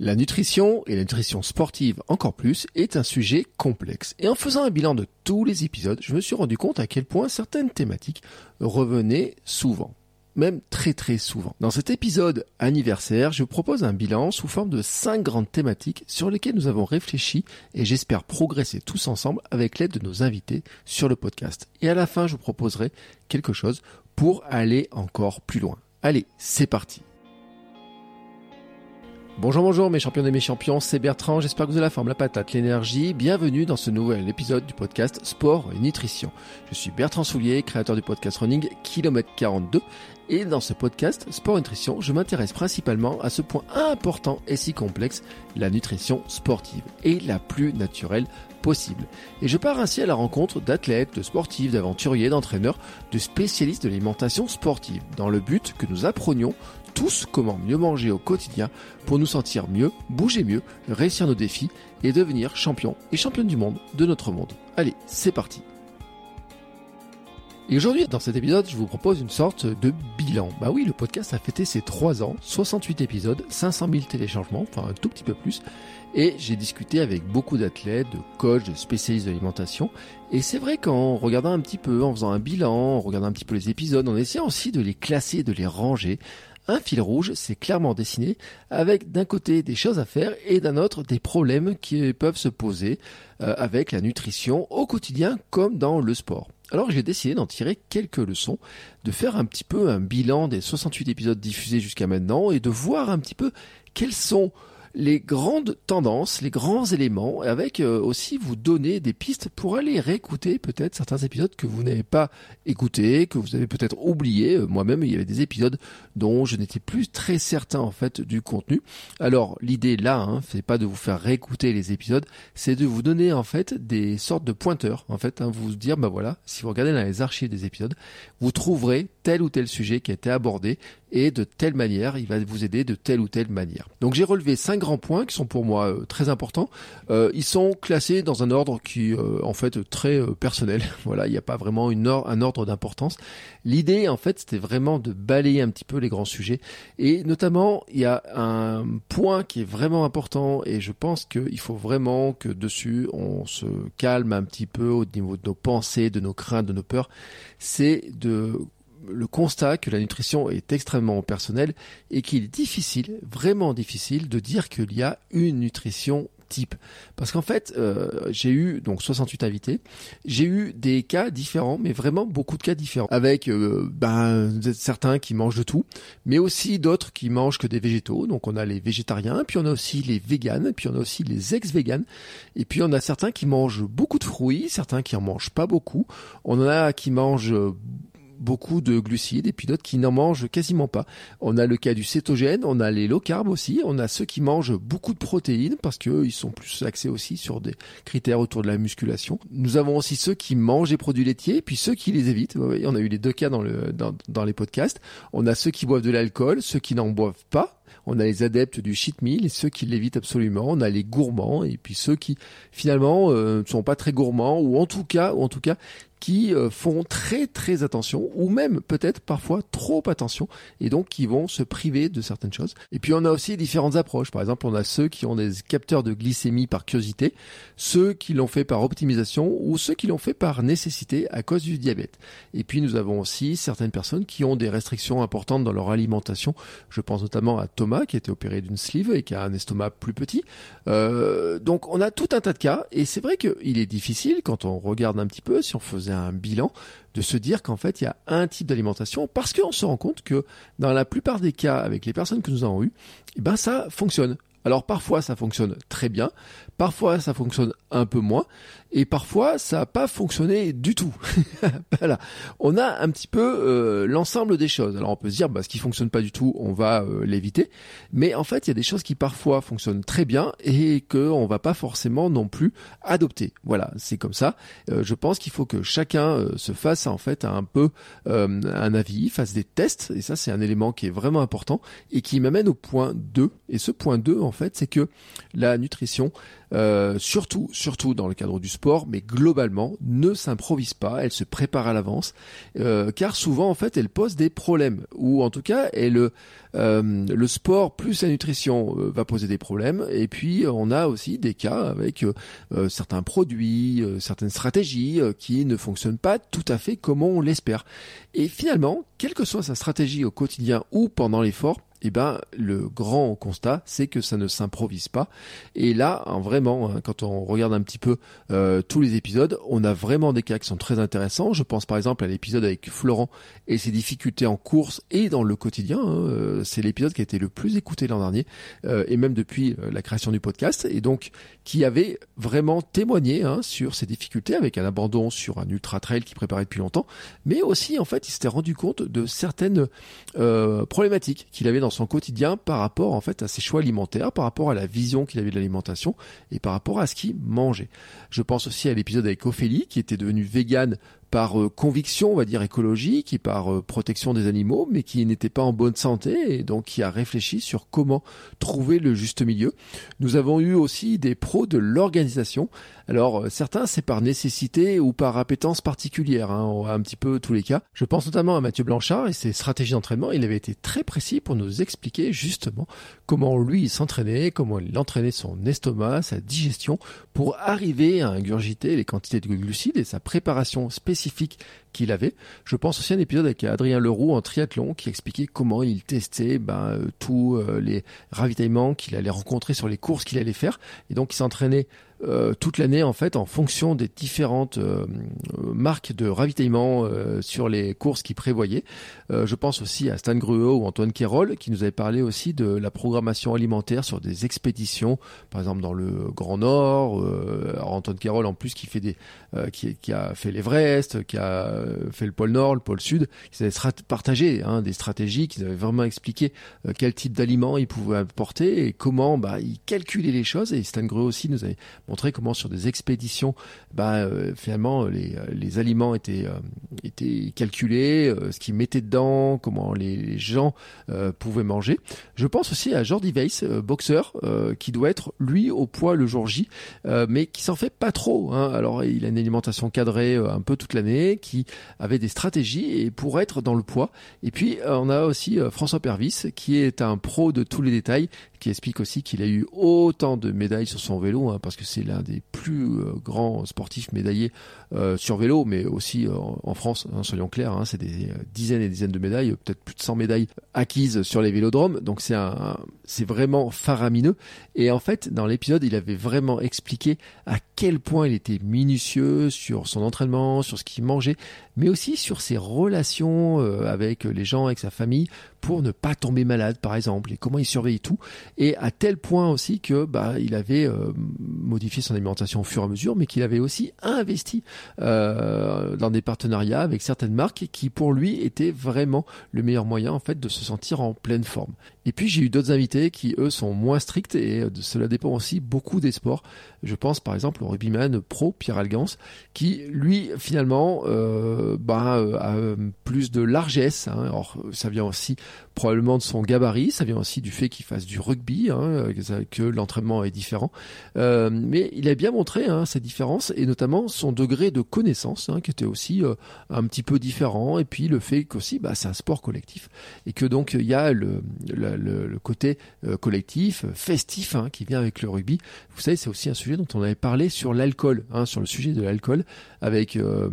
La nutrition, et la nutrition sportive encore plus, est un sujet complexe. Et en faisant un bilan de tous les épisodes, je me suis rendu compte à quel point certaines thématiques revenaient souvent. Même très très souvent. Dans cet épisode anniversaire, je vous propose un bilan sous forme de cinq grandes thématiques sur lesquelles nous avons réfléchi et j'espère progresser tous ensemble avec l'aide de nos invités sur le podcast. Et à la fin, je vous proposerai quelque chose pour aller encore plus loin. Allez, c'est parti. Bonjour, bonjour mes champions et mes champions, c'est Bertrand, j'espère que vous avez la forme, la patate, l'énergie. Bienvenue dans ce nouvel épisode du podcast Sport et Nutrition. Je suis Bertrand Soulier, créateur du podcast Running Kilomètre 42. Et dans ce podcast Sport et Nutrition, je m'intéresse principalement à ce point important et si complexe, la nutrition sportive et la plus naturelle possible. Et je pars ainsi à la rencontre d'athlètes, de sportifs, d'aventuriers, d'entraîneurs, de spécialistes de l'alimentation sportive, dans le but que nous apprenions tous comment mieux manger au quotidien pour nous sentir mieux, bouger mieux, réussir nos défis et devenir champion et championne du monde de notre monde. Allez, c'est parti et aujourd'hui, dans cet épisode, je vous propose une sorte de bilan. Bah oui, le podcast a fêté ses 3 ans, 68 épisodes, 500 000 téléchargements, enfin un tout petit peu plus. Et j'ai discuté avec beaucoup d'athlètes, de coachs, de spécialistes de l'alimentation. Et c'est vrai qu'en regardant un petit peu, en faisant un bilan, en regardant un petit peu les épisodes, en essayant aussi de les classer, de les ranger, un fil rouge s'est clairement dessiné avec d'un côté des choses à faire et d'un autre des problèmes qui peuvent se poser euh, avec la nutrition au quotidien comme dans le sport. Alors j'ai décidé d'en tirer quelques leçons, de faire un petit peu un bilan des 68 épisodes diffusés jusqu'à maintenant et de voir un petit peu quels sont les grandes tendances, les grands éléments, avec euh, aussi vous donner des pistes pour aller réécouter peut-être certains épisodes que vous n'avez pas écoutés, que vous avez peut-être oubliés. Euh, moi-même, il y avait des épisodes dont je n'étais plus très certain en fait du contenu. Alors l'idée là, hein, c'est pas de vous faire réécouter les épisodes, c'est de vous donner en fait des sortes de pointeurs. En fait, hein, vous dire bah voilà, si vous regardez dans les archives des épisodes, vous trouverez tel ou tel sujet qui a été abordé et de telle manière, il va vous aider de telle ou telle manière. Donc j'ai relevé cinq grands points qui sont pour moi euh, très importants. Euh, ils sont classés dans un ordre qui euh, en fait très personnel. voilà, il n'y a pas vraiment une un ordre d'importance. L'idée en fait c'était vraiment de balayer un petit peu les grands sujets et notamment il y a un point qui est vraiment important et je pense qu'il faut vraiment que dessus on se calme un petit peu au niveau de nos pensées, de nos craintes, de nos peurs. C'est de le constat que la nutrition est extrêmement personnelle et qu'il est difficile, vraiment difficile, de dire qu'il y a une nutrition type. Parce qu'en fait, euh, j'ai eu donc 68 invités, j'ai eu des cas différents, mais vraiment beaucoup de cas différents, avec euh, ben, certains qui mangent de tout, mais aussi d'autres qui mangent que des végétaux. Donc on a les végétariens, puis on a aussi les véganes, puis on a aussi les ex-véganes, et puis on a certains qui mangent beaucoup de fruits, certains qui en mangent pas beaucoup, on en a qui mangent beaucoup de glucides et puis d'autres qui n'en mangent quasiment pas. On a le cas du cétogène, on a les low carb aussi, on a ceux qui mangent beaucoup de protéines parce qu'ils sont plus axés aussi sur des critères autour de la musculation. Nous avons aussi ceux qui mangent des produits laitiers, puis ceux qui les évitent. On a eu les deux cas dans, le, dans, dans les podcasts. On a ceux qui boivent de l'alcool, ceux qui n'en boivent pas. On a les adeptes du cheat meal et ceux qui l'évitent absolument. On a les gourmands et puis ceux qui finalement euh, ne sont pas très gourmands ou en tout cas, ou en tout cas qui euh, font très très attention ou même peut-être parfois trop attention et donc qui vont se priver de certaines choses. Et puis on a aussi différentes approches. Par exemple, on a ceux qui ont des capteurs de glycémie par curiosité, ceux qui l'ont fait par optimisation ou ceux qui l'ont fait par nécessité à cause du diabète. Et puis nous avons aussi certaines personnes qui ont des restrictions importantes dans leur alimentation. Je pense notamment à Thomas qui a été opéré d'une sleeve et qui a un estomac plus petit. Euh, donc on a tout un tas de cas et c'est vrai qu'il est difficile quand on regarde un petit peu si on faisait un bilan, de se dire qu'en fait, il y a un type d'alimentation parce qu'on se rend compte que dans la plupart des cas, avec les personnes que nous avons eues, eh ben, ça fonctionne. Alors parfois ça fonctionne très bien, parfois ça fonctionne un peu moins, et parfois ça n'a pas fonctionné du tout. voilà, on a un petit peu euh, l'ensemble des choses. Alors on peut se dire, bah, ce qui fonctionne pas du tout, on va euh, l'éviter, mais en fait il y a des choses qui parfois fonctionnent très bien et que on va pas forcément non plus adopter. Voilà, c'est comme ça. Euh, je pense qu'il faut que chacun se fasse en fait un peu un avis, fasse des tests, et ça c'est un élément qui est vraiment important et qui m'amène au point 2. Et ce point 2 en fait, c'est que la nutrition euh, surtout, surtout dans le cadre du sport, mais globalement, ne s'improvise pas, elle se prépare à l'avance, euh, car souvent, en fait, elle pose des problèmes, ou en tout cas, euh, le sport plus la nutrition va poser des problèmes, et puis on a aussi des cas avec certains produits, certaines stratégies qui ne fonctionnent pas tout à fait comme on l'espère. Et finalement, quelle que soit sa stratégie au quotidien ou pendant l'effort, eh ben, le grand constat, c'est que ça ne s'improvise pas. Et là, hein, vraiment, hein, quand on regarde un petit peu euh, tous les épisodes, on a vraiment des cas qui sont très intéressants. Je pense par exemple à l'épisode avec Florent et ses difficultés en course et dans le quotidien. Hein. Euh, c'est l'épisode qui a été le plus écouté l'an dernier euh, et même depuis la création du podcast. Et donc, qui avait vraiment témoigné sur ses difficultés avec un abandon sur un ultra trail qu'il préparait depuis longtemps, mais aussi en fait, il s'était rendu compte de certaines problématiques qu'il avait dans son quotidien par rapport en fait à ses choix alimentaires, par rapport à la vision qu'il avait de l'alimentation et par rapport à ce qu'il mangeait. Je pense aussi à l'épisode avec Ophélie qui était devenue végane par euh, conviction, on va dire écologique, et par euh, protection des animaux, mais qui n'était pas en bonne santé, et donc qui a réfléchi sur comment trouver le juste milieu. Nous avons eu aussi des pros de l'organisation. Alors euh, certains c'est par nécessité ou par appétence particulière, hein, un petit peu tous les cas. Je pense notamment à Mathieu Blanchard et ses stratégies d'entraînement. Il avait été très précis pour nous expliquer justement comment lui s'entraînait, comment il entraînait son estomac, sa digestion, pour arriver à ingurgiter les quantités de glucides et sa préparation qu'il avait. Je pense aussi à un épisode avec Adrien Leroux en triathlon qui expliquait comment il testait ben, euh, tous euh, les ravitaillements qu'il allait rencontrer sur les courses qu'il allait faire. Et donc il s'entraînait euh, toute l'année en fait en fonction des différentes euh, marques de ravitaillement euh, sur les courses qu'il prévoyait. je pense aussi à Stan Gruo ou Antoine Kérol qui nous avait parlé aussi de la programmation alimentaire sur des expéditions, par exemple dans le Grand Nord. Antoine Kérol en plus qui fait des, qui, a fait l'Everest, qui a fait le pôle Nord, le pôle Sud, qui avaient partagé hein, des stratégies, qui avaient vraiment expliqué quel type d'aliments il pouvait apporter et comment bah, il calculait les choses. Et Stan Gruo aussi nous avait montrer comment sur des expéditions, bah, euh, finalement les, euh, les, aliments étaient, euh, étaient calculés, ce qu'ils mettaient dedans, comment les, gens pouvaient manger. Je pense aussi à Jordi Weiss, boxeur, qui doit être lui au poids le jour J, mais qui s'en fait pas trop. Hein. Alors il a une alimentation cadrée un peu toute l'année, qui avait des stratégies et pour être dans le poids. Et puis on a aussi François Pervis, qui est un pro de tous les détails, qui explique aussi qu'il a eu autant de médailles sur son vélo, hein, parce que c'est l'un des plus euh, grands sportifs médaillés euh, sur vélo, mais aussi euh, en France, hein, soyons clairs, hein, c'est des dizaines et dizaines de médailles, peut-être plus de 100 médailles acquises sur les vélodromes, donc c'est un, c'est vraiment faramineux. Et en fait, dans l'épisode, il avait vraiment expliqué à quel point il était minutieux sur son entraînement, sur ce qu'il mangeait, mais aussi sur ses relations avec les gens, avec sa famille, pour ne pas tomber malade, par exemple, et comment il surveille tout. Et à tel point aussi que bah, il avait modifié son alimentation au fur et à mesure, mais qu'il avait aussi investi euh, dans des partenariats avec certaines marques qui pour lui étaient vraiment le meilleur moyen en fait de se sentir en pleine forme. Et puis j'ai eu d'autres invités qui eux sont moins stricts et euh, cela dépend aussi beaucoup des sports. Je pense par exemple au rugbyman pro Pierre Algance qui lui finalement euh, bah, a plus de largesse. Hein. Alors ça vient aussi probablement de son gabarit, ça vient aussi du fait qu'il fasse du rugby, hein, que l'entraînement est différent. Euh, mais il a bien montré hein, ces différences et notamment son degré de connaissance hein, qui était aussi euh, un petit peu différent et puis le fait qu'aussi bah, c'est un sport collectif et que donc il y a le, côté euh, collectif, festif hein, qui vient avec le rugby. Vous savez, c'est aussi un sujet dont on avait parlé sur l'alcool, sur le sujet de l'alcool, avec le,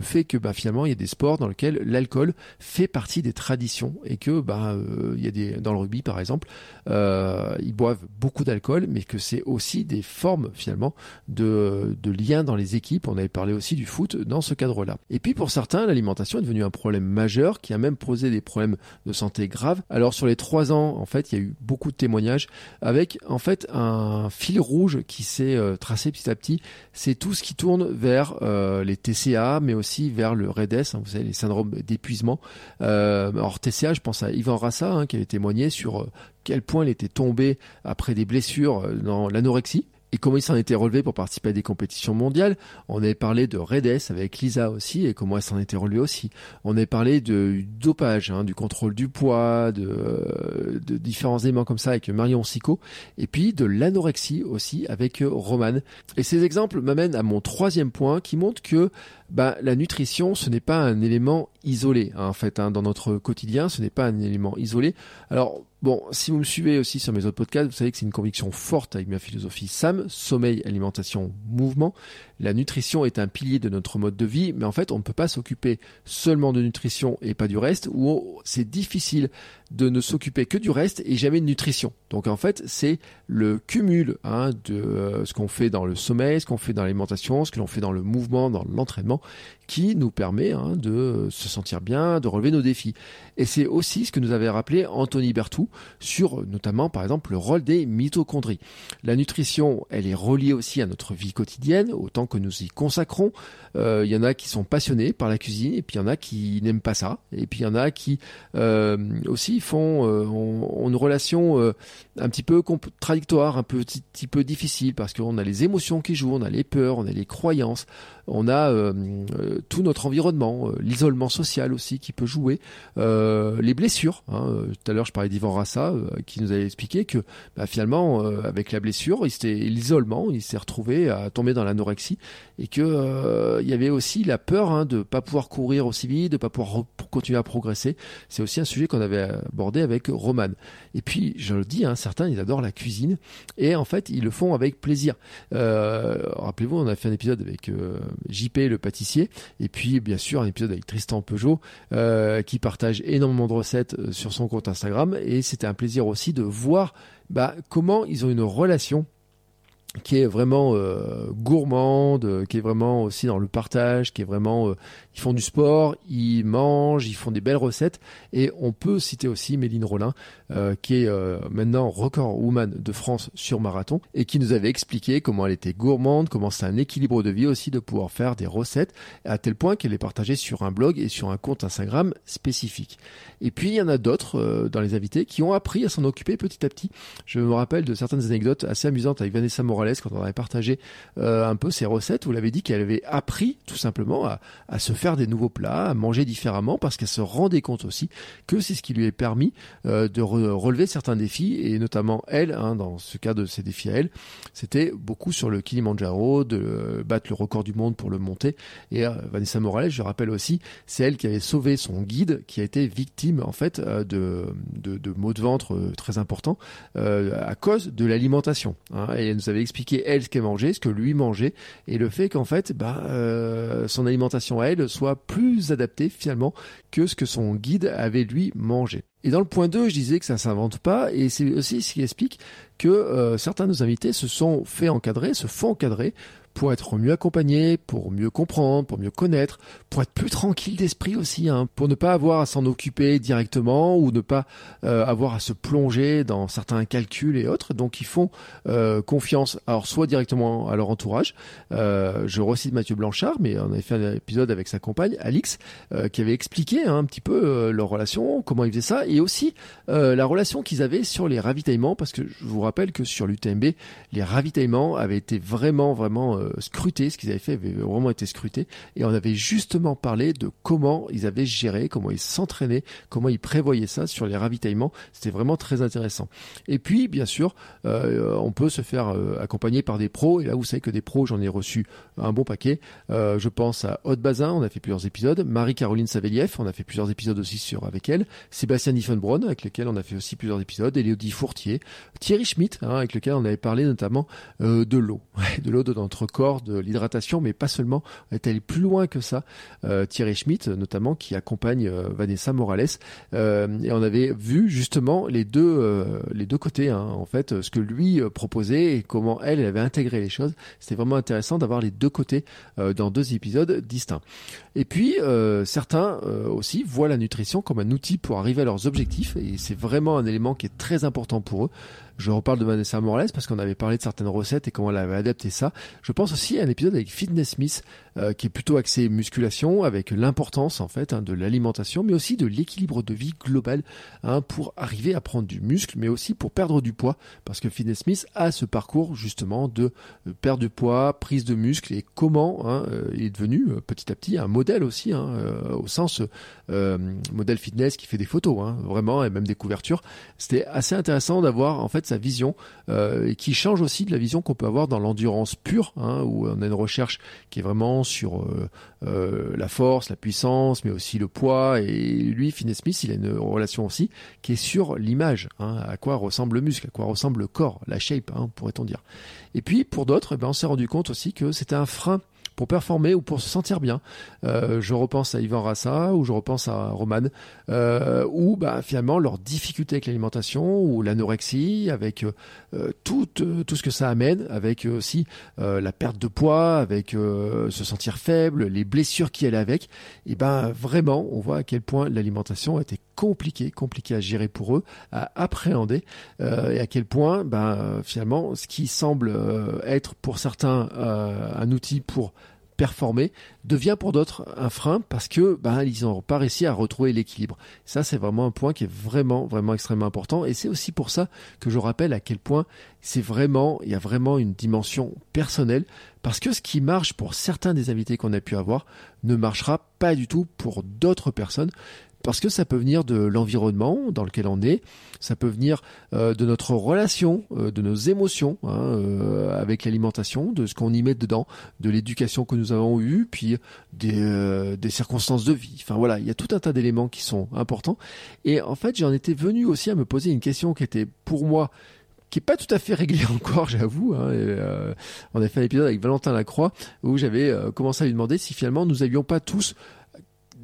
fait que bah, finalement il y a des sports dans lesquels l'alcool fait partie des traditions et que bah, il y a des dans le rugby par exemple, ils boivent beaucoup d'alcool, mais que c'est aussi des formes finalement de, de liens dans les équipes. On avait parlé aussi du foot dans ce cadre-là. Et puis pour certains, l'alimentation est devenue un problème majeur qui a même posé des problèmes de santé graves. Alors sur les trois ans, en fait, il y a eu beaucoup de témoignages avec en fait un fil rouge qui s'est euh, tracé petit à petit. C'est tout ce qui tourne vers euh, les TCA, mais aussi vers le REDES, hein, vous savez, les syndromes d'épuisement. Euh, alors TCA, je pense à Yvan Rassa hein, qui avait témoigné sur quel point il était tombé après des blessures dans l'anorexie et comment il s'en était relevé pour participer à des compétitions mondiales. On avait parlé de Redes avec Lisa aussi et comment elle s'en était relevé aussi. On avait parlé de dopage, hein, du contrôle du poids, de, de, différents éléments comme ça avec Marion Sico et puis de l'anorexie aussi avec Roman. Et ces exemples m'amènent à mon troisième point qui montre que bah, la nutrition, ce n'est pas un élément isolé, hein, en fait, hein, dans notre quotidien, ce n'est pas un élément isolé. Alors, Bon, si vous me suivez aussi sur mes autres podcasts, vous savez que c'est une conviction forte avec ma philosophie SAM, sommeil, alimentation, mouvement. La nutrition est un pilier de notre mode de vie, mais en fait, on ne peut pas s'occuper seulement de nutrition et pas du reste, ou c'est difficile de ne s'occuper que du reste et jamais de nutrition. Donc en fait, c'est le cumul hein, de euh, ce qu'on fait dans le sommeil, ce qu'on fait dans l'alimentation, ce que l'on fait dans le mouvement, dans l'entraînement, qui nous permet hein, de se sentir bien, de relever nos défis. Et c'est aussi ce que nous avait rappelé Anthony Berthoud sur notamment par exemple le rôle des mitochondries. La nutrition, elle est reliée aussi à notre vie quotidienne, autant que nous y consacrons. Euh, il y en a qui sont passionnés par la cuisine et puis il y en a qui n'aiment pas ça. Et puis il y en a qui euh, aussi font euh, ont, une relation euh, un petit peu contradictoire, un petit, petit peu difficile parce qu'on a les émotions qui jouent, on a les peurs, on a les croyances, on a euh, tout notre environnement, l'isolement social aussi qui peut jouer, les blessures. Hein. Tout à l'heure, je parlais d'Ivan Rassa qui nous avait expliqué que bah, finalement, avec la blessure, l'isolement, il s'est retrouvé à tomber dans l'anorexie et que il y avait aussi la peur hein, de pas pouvoir courir aussi vite, de pas pouvoir continuer à progresser. C'est aussi un sujet qu'on avait abordé avec Roman. Et puis, je le dis, hein, certains, ils adorent la cuisine et en fait, ils le font avec plaisir. Euh, Rappelez-vous, on a fait un épisode avec euh, JP, le pâtissier, et puis bien sûr un épisode avec Tristan Peugeot euh, qui partage énormément de recettes euh, sur son compte Instagram et c'était un plaisir aussi de voir bah, comment ils ont une relation qui est vraiment euh, gourmande, qui est vraiment aussi dans le partage, qui est vraiment ils font du sport, ils mangent, ils font des belles recettes et on peut citer aussi Méline Rollin euh, qui est euh, maintenant record woman de France sur marathon et qui nous avait expliqué comment elle était gourmande, comment c'est un équilibre de vie aussi de pouvoir faire des recettes à tel point qu'elle est partagée sur un blog et sur un compte Instagram spécifique. Et puis il y en a d'autres dans les invités qui ont appris à s'en occuper petit à petit. Je me rappelle de certaines anecdotes assez amusantes avec Vanessa Morales quand on avait partagé un peu ses recettes. Vous l'avez dit qu'elle avait appris tout simplement à, à se faire des nouveaux plats, à manger différemment, parce qu'elle se rendait compte aussi que c'est ce qui lui est permis euh, de relever certains défis, et notamment elle, hein, dans ce cas de ces défis à elle, c'était beaucoup sur le Kilimanjaro, de euh, battre le record du monde pour le monter. Et euh, Vanessa Morales, je rappelle aussi, c'est elle qui avait sauvé son guide, qui a été victime en fait de, de, de maux de ventre très importants à cause de l'alimentation. Hein. Et elle nous avait expliqué elle ce qu'elle mangeait, ce que lui mangeait, et le fait qu'en fait, bah, son alimentation à elle soit plus adapté finalement que ce que son guide avait lui mangé. Et dans le point 2, je disais que ça s'invente pas, et c'est aussi ce qui explique que euh, certains de nos invités se sont fait encadrer, se font encadrer pour être mieux accompagné, pour mieux comprendre, pour mieux connaître, pour être plus tranquille d'esprit aussi, hein, pour ne pas avoir à s'en occuper directement ou ne pas euh, avoir à se plonger dans certains calculs et autres. Donc ils font euh, confiance, alors soit directement à leur entourage. Euh, je recite Mathieu Blanchard, mais on avait fait un épisode avec sa compagne Alix, qui avait expliqué hein, un petit peu leur relation, comment ils faisaient ça, et aussi la relation qu'ils avaient sur les ravitaillements, parce que je vous rappelle que sur l'UTMB, les ravitaillements avaient été vraiment, vraiment scruté, ce qu'ils avaient fait avait vraiment été scruté, et on avait justement parlé de comment ils avaient géré, comment ils s'entraînaient, comment ils prévoyaient ça sur les ravitaillements. C'était vraiment très intéressant. Et puis, bien sûr, euh, on peut se faire euh, accompagner par des pros, et là vous savez que des pros, j'en ai reçu un bon paquet. je pense à Haute Bazin, on a fait plusieurs épisodes, Marie-Caroline Saveliev, on a fait plusieurs épisodes aussi sur avec elle, Sébastien Diffenbronn, avec lequel on a fait aussi plusieurs épisodes, Elodie Fourtier, Thierry Schmitt, hein, avec lequel on avait parlé notamment de l'eau, de l'eau de notre corps, de l'hydratation, mais pas seulement. On est allé plus loin que ça. Euh, Thierry Schmitt, notamment, qui accompagne euh, Vanessa Morales, euh, et on avait vu justement les deux les deux côtés, hein, en fait, ce que lui proposait et comment elle, elle avait intégré les choses. C'était vraiment intéressant d'avoir les deux côtés dans deux épisodes distincts. Et puis certains aussi voient la nutrition comme un outil pour arriver à leurs objectifs et c'est vraiment un élément qui est très important pour eux. Je reparle de Vanessa Morales parce qu'on avait parlé de certaines recettes et comment elle avait adapté ça. Je pense aussi à un épisode avec Fitness Smith euh, qui est plutôt axé musculation avec l'importance en fait hein, de l'alimentation mais aussi de l'équilibre de vie global hein, pour arriver à prendre du muscle mais aussi pour perdre du poids parce que Fitness Smith a ce parcours justement de euh, perte de poids, prise de muscle et comment hein, euh, il est devenu petit à petit un modèle aussi au sens modèle fitness qui fait des photos vraiment et même des couvertures. C'était assez intéressant d'avoir en fait sa vision euh, qui change aussi de la vision qu'on peut avoir dans l'endurance pure, où on a une recherche qui est vraiment sur euh, euh, la force, la puissance, mais aussi le poids. Et lui, Finney Smith, il a une relation aussi qui est sur l'image, hein, à quoi ressemble le muscle, à quoi ressemble le corps, la shape, hein, pourrait-on dire. Et puis pour d'autres, eh ben, on s'est rendu compte aussi que c'était un frein pour performer ou pour se sentir bien. Euh, je repense à Ivan Rassa ou je repense à Roman, euh, où bah, finalement leur difficulté avec l'alimentation ou l'anorexie, avec tout, euh, tout ce que ça amène, avec aussi la perte de poids, avec se sentir faible, les blessures qui allaient avec, et ben vraiment on voit à quel point l'alimentation était compliquée, compliquée à gérer pour eux, à appréhender, et à quel point ben finalement ce qui semble être pour certains un outil pour performer devient pour d'autres un frein parce que ben, ils n'ont pas réussi à retrouver l'équilibre. Ça, c'est vraiment un point qui est vraiment, vraiment extrêmement important. Et c'est aussi pour ça que je rappelle à quel point c'est vraiment, il y a vraiment une dimension personnelle parce que ce qui marche pour certains des invités qu'on a pu avoir ne marchera pas du tout pour d'autres personnes parce que ça peut venir de l'environnement dans lequel on est, ça peut venir euh, de notre relation, euh, de nos émotions hein, euh, avec l'alimentation, de ce qu'on y met dedans, de l'éducation que nous avons eue, puis des, circonstances de vie. Enfin voilà, il y a tout un tas d'éléments qui sont importants. Et en fait, j'en étais venu aussi à me poser une question qui était pour moi qui est pas tout à fait réglée encore, j'avoue. Hein, on a fait un épisode avec Valentin Lacroix où j'avais commencé à lui demander si finalement nous avions pas tous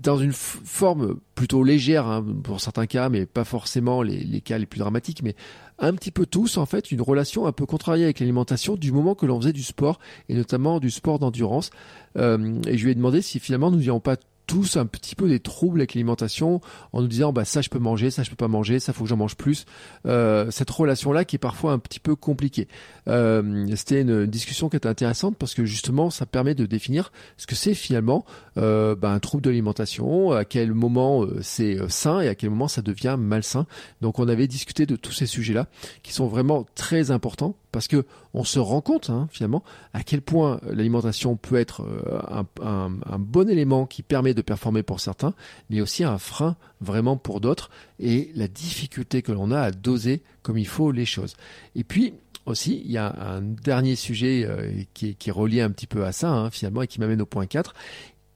dans une forme plutôt légère hein, pour certains cas, mais pas forcément les, cas les plus dramatiques, mais un petit peu tous en fait une relation un peu contrariée avec l'alimentation du moment que l'on faisait du sport et notamment du sport d'endurance. Euh, et je lui ai demandé si finalement nous n'avions pas tous un petit peu des troubles avec l'alimentation en nous disant bah ça je peux manger, ça je peux pas manger, ça faut que j'en mange plus. Euh, cette relation là qui est parfois un petit peu compliquée. Euh, C'était une discussion qui était intéressante parce que justement ça permet de définir ce que c'est finalement euh, bah, un trouble de l'alimentation, à quel moment euh, c'est sain et à quel moment ça devient malsain. Donc on avait discuté de tous ces sujets là qui sont vraiment très importants parce que on se rend compte hein, finalement à quel point l'alimentation peut être un, un, bon élément qui permet de performer pour certains, mais aussi un frein vraiment pour d'autres, et la difficulté que l'on a à doser comme il faut les choses. Et puis aussi, il y a un dernier sujet euh, qui, est, qui, est, relié un petit peu à ça, hein, finalement, et qui m'amène au point 4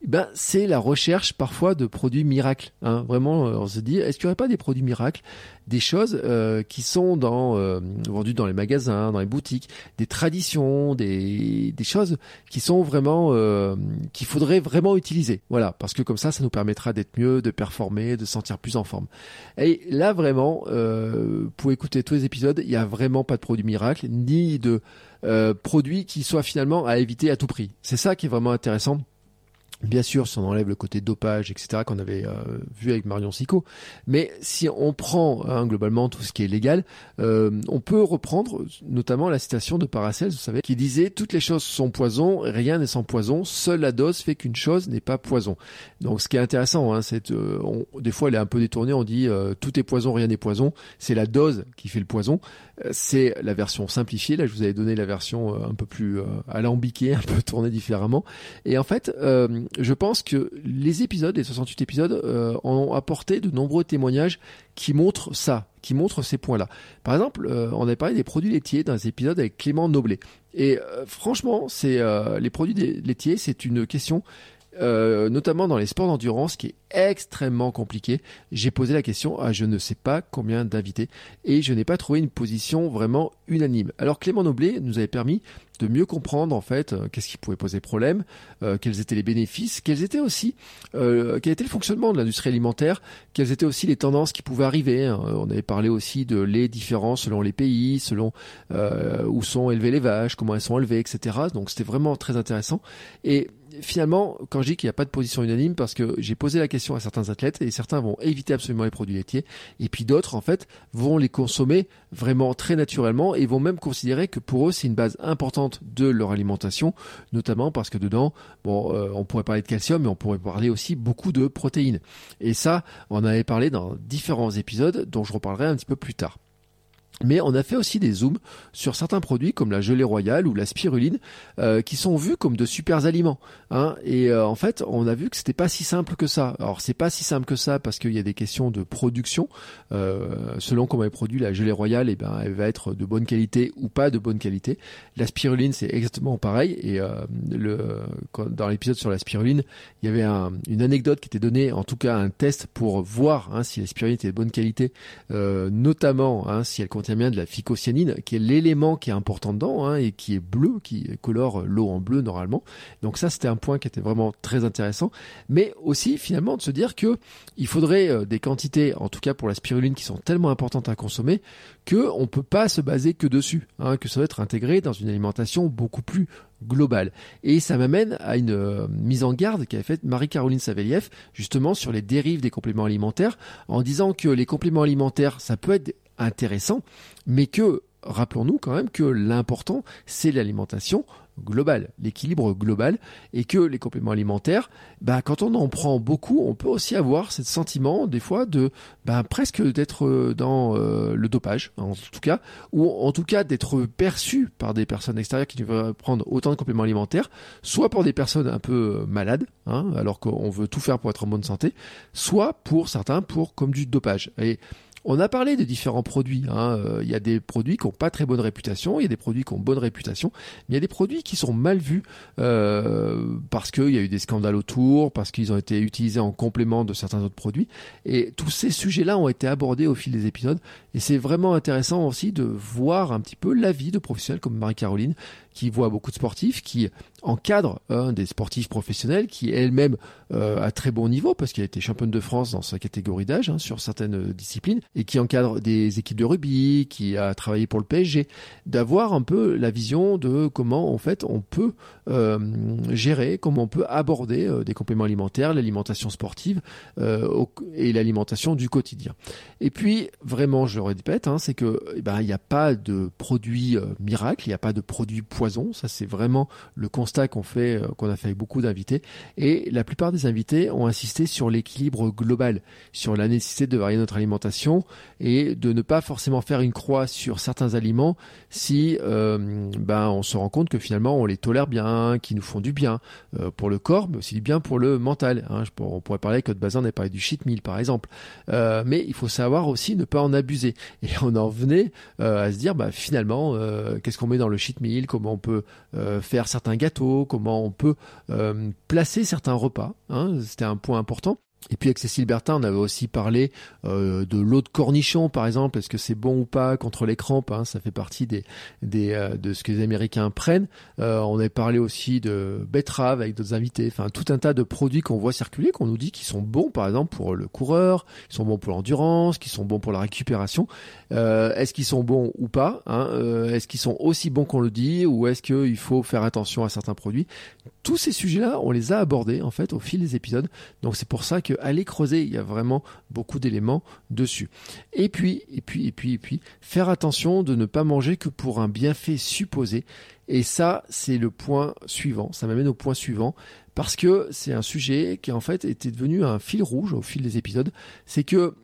ben, c'est la recherche parfois de produits miracles. Hein. Vraiment, euh, on se dit, est-ce qu'il n'y aurait pas des produits miracles, des choses euh, qui sont euh, vendues dans les magasins, dans les boutiques, des traditions, des, choses qui sont vraiment euh, qu'il faudrait vraiment utiliser. Voilà, parce que comme ça, ça nous permettra d'être mieux, de performer, de se sentir plus en forme. Et là, vraiment, pour écouter tous les épisodes, il n'y a vraiment pas de produits miracles, ni de produits qui soient finalement à éviter à tout prix. C'est ça qui est vraiment intéressant Bien sûr, si on enlève le côté dopage, etc., qu'on avait euh, vu avec Marion Sico. Mais si on prend hein, globalement tout ce qui est légal, euh, on peut reprendre notamment la citation de Paracels, vous savez, qui disait toutes les choses sont poison, rien n'est sans poison, seule la dose fait qu'une chose n'est pas poison. Donc, ce qui est intéressant, hein, c'est euh, des fois elle est un peu détournée, on dit tout est poison, rien n'est poison. C'est la dose qui fait le poison. C'est la version simplifiée. Là, je vous avais donné la version un peu plus alambiquée, un peu tournée différemment. Et en fait je pense que les épisodes, les 68 épisodes, euh, ont apporté de nombreux témoignages qui montrent ça, qui montrent ces points-là. Par exemple, euh, on avait parlé des produits laitiers dans les épisodes avec Clément Noblet. Et euh, franchement, c'est les produits laitiers, c'est une question euh, notamment dans les sports d'endurance, qui est extrêmement compliqué. J'ai posé la question à je ne sais pas combien d'invités et je n'ai pas trouvé une position vraiment unanime. Alors Clément Noblet nous avait permis de mieux comprendre en fait euh, qu'est-ce qui pouvait poser problème, euh, quels étaient les bénéfices, quels étaient aussi quel était le fonctionnement de l'industrie alimentaire, quelles étaient aussi les tendances qui pouvaient arriver. Hein. On avait parlé aussi de les différences selon les pays, selon où sont élevées les vaches, comment elles sont élevées, etc. Donc c'était vraiment très intéressant. Et finalement, quand je dis qu'il n'y a pas de position unanime, parce que j'ai posé la question à certains athlètes et certains vont éviter absolument les produits laitiers, et puis d'autres, en fait, vont les consommer vraiment très naturellement et vont même considérer que pour eux, c'est une base importante de leur alimentation, notamment parce que dedans, bon, euh, on pourrait parler de calcium, mais on pourrait parler aussi beaucoup de protéines. Et ça, on en avait parlé dans différents épisodes, dont je reparlerai un petit peu plus tard. Mais on a fait aussi des zooms sur certains produits comme la gelée royale ou la spiruline euh, qui sont vus comme de super aliments. Hein. Et euh, en fait, on a vu que c'était pas si simple que ça. Alors c'est pas si simple que ça parce qu'il y a des questions de production. Euh, selon comment est produit la gelée royale, et eh ben elle va être de bonne qualité ou pas de bonne qualité. La spiruline c'est exactement pareil. Et le, dans l'épisode sur la spiruline, il y avait une anecdote qui était donnée, en tout cas un test pour voir hein, si la spiruline était de bonne qualité, notamment hein, si elle contient bien de la phycocyanine, qui est l'élément qui est important dedans hein, et qui est bleu, qui colore l'eau en bleu normalement. Donc ça, c'était un point qui était vraiment très intéressant. Mais aussi finalement de se dire que il faudrait euh, des quantités, en tout cas pour la spiruline, qui sont tellement importantes à consommer que on peut pas se baser que dessus, hein, que ça doit être intégré dans une alimentation beaucoup plus globale. Et ça m'amène à une euh, mise en garde qu'a faite Marie-Caroline Saveliev justement sur les dérives des compléments alimentaires en disant que les compléments alimentaires ça peut être intéressant, mais que, rappelons-nous quand même que l'important, c'est l'alimentation globale, l'équilibre global, et que les compléments alimentaires, bah, quand on en prend beaucoup, on peut aussi avoir ce sentiment des fois de bah, presque d'être euh, dans euh, le dopage, en tout cas, ou en tout cas d'être perçu par des personnes extérieures qui devraient prendre autant de compléments alimentaires, soit pour des personnes un peu euh, malades, hein, alors qu'on veut tout faire pour être en bonne santé, soit pour certains pour comme du dopage. Et on a parlé de différents produits. Hein. Euh, il y a des produits qui n'ont pas très bonne réputation, il y a des produits qui ont bonne réputation, mais il y a des produits qui sont mal vus euh, parce qu'il y a eu des scandales autour, parce qu'ils ont été utilisés en complément de certains autres produits. Et tous ces sujets-là ont été abordés au fil des épisodes. Et c'est vraiment intéressant aussi de voir un petit peu l'avis de professionnels comme Marie-Caroline qui voit beaucoup de sportifs, qui encadre hein, des sportifs professionnels, qui elle-même euh, a très bon niveau parce qu'elle a été championne de France dans sa catégorie d'âge hein, sur certaines euh, disciplines, et qui encadre des équipes de rugby, qui a travaillé pour le PSG, d'avoir un peu la vision de comment en fait on peut euh, gérer, comment on peut aborder des compléments alimentaires, l'alimentation sportive et l'alimentation du quotidien. Et puis vraiment, je le répète, hein, c'est que eh ben il n'y a pas de produit miracle, il n'y a pas de produit ça, c'est vraiment le constat qu'on fait, euh, qu'on a fait avec beaucoup d'invités. Et la plupart des invités ont insisté sur l'équilibre global, sur la nécessité de varier notre alimentation et de ne pas forcément faire une croix sur certains aliments si euh, ben on se rend compte que finalement on les tolère bien, qui nous font du bien euh, pour le corps, mais aussi du bien pour le mental. Hein. on pourrait parler avec de Bazin, on a du cheat meal par exemple. mais il faut savoir aussi ne pas en abuser. Et on en venait à se dire, bah, finalement, qu'est-ce qu'on met dans le cheat meal, on peut euh, faire certains gâteaux, comment on peut euh, placer certains repas. Hein, C'était un point important. Et puis avec Cécile Bertin, on avait aussi parlé euh, de l'eau de cornichon, par exemple. Est-ce que c'est bon ou pas contre les crampes hein, Ça fait partie euh, de ce que les Américains prennent. Euh, on avait parlé aussi de betterave avec d'autres invités. Enfin, tout un tas de produits qu'on voit circuler, qu'on nous dit qui sont bons, par exemple pour le coureur, qui sont bons pour l'endurance, qui sont bons pour la récupération. est-ce qu'ils sont bons ou pas hein? Est-ce qu'ils sont aussi bons qu'on le dit, ou est-ce qu'il faut faire attention à certains produits? Tous ces sujets-là, on les a abordés en fait au fil des épisodes. Donc c'est pour ça que aller creuser, il y a vraiment beaucoup d'éléments dessus. Et puis, et puis, et puis, et puis, faire attention de ne pas manger que pour un bienfait supposé. Et ça, c'est le point suivant. Ça m'amène au point suivant parce que c'est un sujet qui en fait était devenu un fil rouge au fil des épisodes. C'est que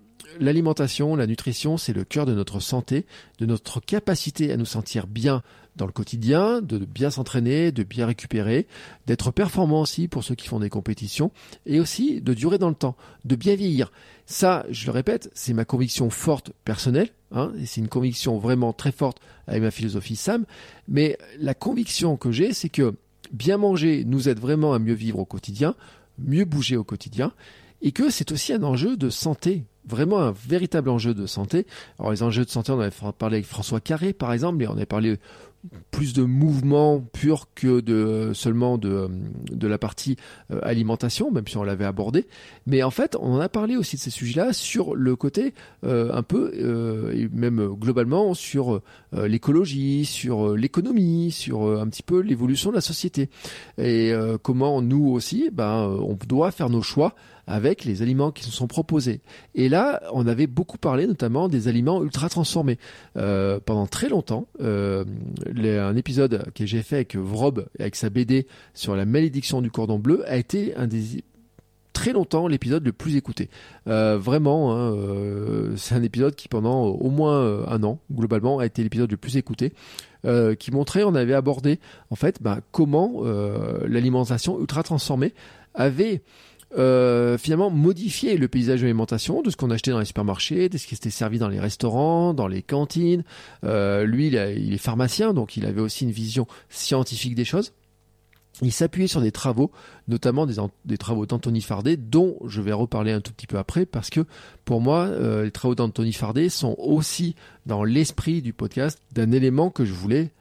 l'alimentation, la nutrition, c'est le cœur de notre santé, de notre capacité à nous sentir bien dans le quotidien, de bien s'entraîner, de bien récupérer, d'être performant aussi pour ceux qui font des compétitions, et aussi de durer dans le temps, de bien vieillir. Ça, je le répète, c'est ma conviction forte personnelle, hein, c'est une conviction vraiment très forte avec ma philosophie SAM, mais la conviction que j'ai, c'est que bien manger nous aide vraiment à mieux vivre au quotidien, mieux bouger au quotidien, et que c'est aussi un enjeu de santé vraiment un véritable enjeu de santé. Alors les enjeux de santé, on avait parlé avec François Carré par exemple, et on avait parlé plus de mouvement pur que de seulement de, de la partie euh, alimentation, même si on l'avait abordé. Mais en fait, on en a parlé aussi de ces sujets-là sur le côté euh, un peu, euh, et même globalement, sur l'écologie, sur l'économie, sur un petit peu l'évolution de la société. Et comment nous aussi, ben, on doit faire nos choix avec les aliments qui nous sont proposés. Et là, on avait beaucoup parlé notamment des aliments ultra transformés. Euh, pendant très longtemps, euh, un épisode que j'ai fait avec Vrob, avec sa BD sur la malédiction du cordon bleu, a été un des très longtemps l'épisode le plus écouté. Euh, vraiment, hein, c'est un épisode qui pendant au moins un an, globalement, a été l'épisode le plus écouté. qui montrait, on avait abordé en fait bah, comment l'alimentation ultra transformée avait euh, finalement modifier le paysage de l'alimentation, de ce qu'on achetait dans les supermarchés, de ce qui était servi dans les restaurants, dans les cantines. Euh, lui, il, est pharmacien, donc il avait aussi une vision scientifique des choses. Il s'appuyait sur des travaux, notamment des, travaux d'Anthony Fardet, dont je vais reparler un tout petit peu après, parce que pour moi, euh, les travaux d'Anthony Fardet sont aussi dans l'esprit du podcast d'un élément que je voulais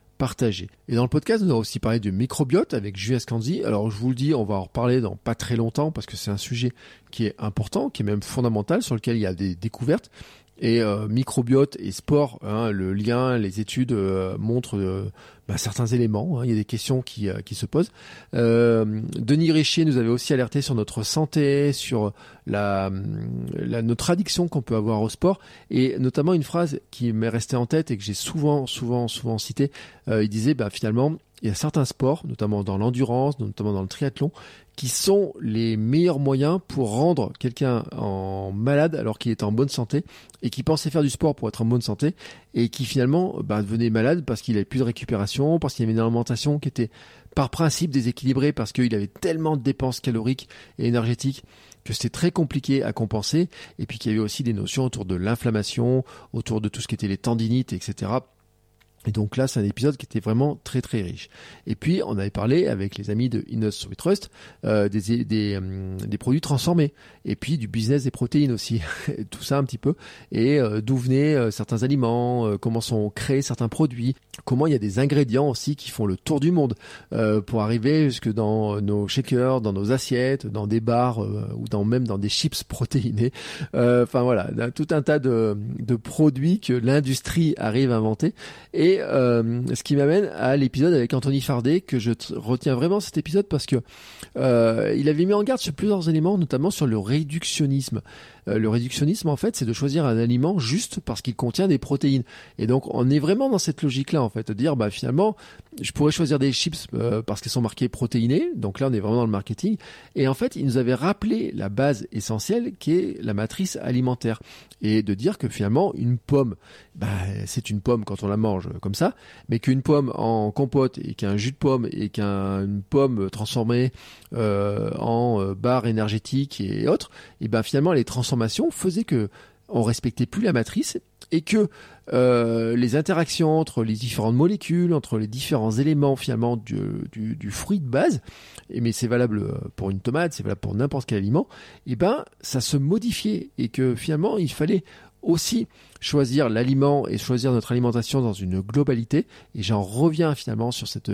Et dans le podcast, nous avons aussi parlé du microbiote avec Julia Scandi. Alors je vous le dis, on va en reparler dans pas très longtemps parce que c'est un sujet qui est important, qui est même fondamental, sur lequel il y a des découvertes. Et euh, microbiote et sport, hein, le lien, les études euh, montrent euh, bah, certains éléments. Hein, il y a des questions qui, se posent. Denis Richier nous avait aussi alerté sur notre santé, sur notre addiction qu'on peut avoir au sport, et notamment une phrase qui m'est restée en tête et que j'ai souvent, souvent, souvent citée. il disait, bah, finalement, il y a certains sports, notamment dans l'endurance, notamment dans le triathlon, qui sont les meilleurs moyens pour rendre quelqu'un en malade alors qu'il est en bonne santé et qui pensait faire du sport pour être en bonne santé et qui finalement bah, devenait malade parce qu'il avait plus de récupération, parce qu'il avait une alimentation qui était par principe déséquilibrée parce qu'il avait tellement de dépenses caloriques et énergétiques que c'était très compliqué à compenser et puis qu'il y avait aussi des notions autour de l'inflammation, autour de tout ce qui était les tendinites, etc et donc là, c'est un épisode qui était vraiment très très riche. Et puis, on avait parlé avec les amis de Inos We Trust euh, des, des, euh, des, produits transformés. Et puis du business des protéines aussi. Tout ça un petit peu. Et euh, d'où venaient euh, certains aliments, comment sont créés certains produits, comment il y a des ingrédients aussi qui font le tour du monde pour arriver jusque dans nos shakers, dans nos assiettes, dans des bars ou dans même dans des chips protéinés. Enfin voilà, tout un tas de, de produits que l'industrie arrive à inventer. Et euh, ce qui m'amène à l'épisode avec Anthony Fardet, que je retiens vraiment cet épisode parce que euh, il avait mis en garde sur plusieurs éléments, notamment sur le réductionnisme. Euh, le réductionnisme, en fait, c'est de choisir un aliment juste parce qu'il contient des protéines. Et donc, on est vraiment dans cette logique-là, en fait, de dire, bah finalement, je pourrais choisir des chips parce qu'elles sont marquées protéinées. Donc là, on est vraiment dans le marketing. Et en fait, il nous avait rappelé la base essentielle qui est la matrice alimentaire et de dire que finalement, une pomme, bah, c'est une pomme quand on la mange comme ça, mais qu'une pomme en compote et qu'un jus de pomme et qu'une pomme transformée euh, en euh, barre énergétique et autres, et ben finalement les faisaient que on respectait plus la matrice et que euh, les interactions entre les différentes molécules, entre les différents éléments finalement du, du, du fruit de base, et mais c'est valable pour une tomate, c'est valable pour n'importe quel aliment, et ben ça se modifiait et que finalement il fallait aussi choisir l'aliment et choisir notre alimentation dans une globalité. Et j'en reviens finalement sur cette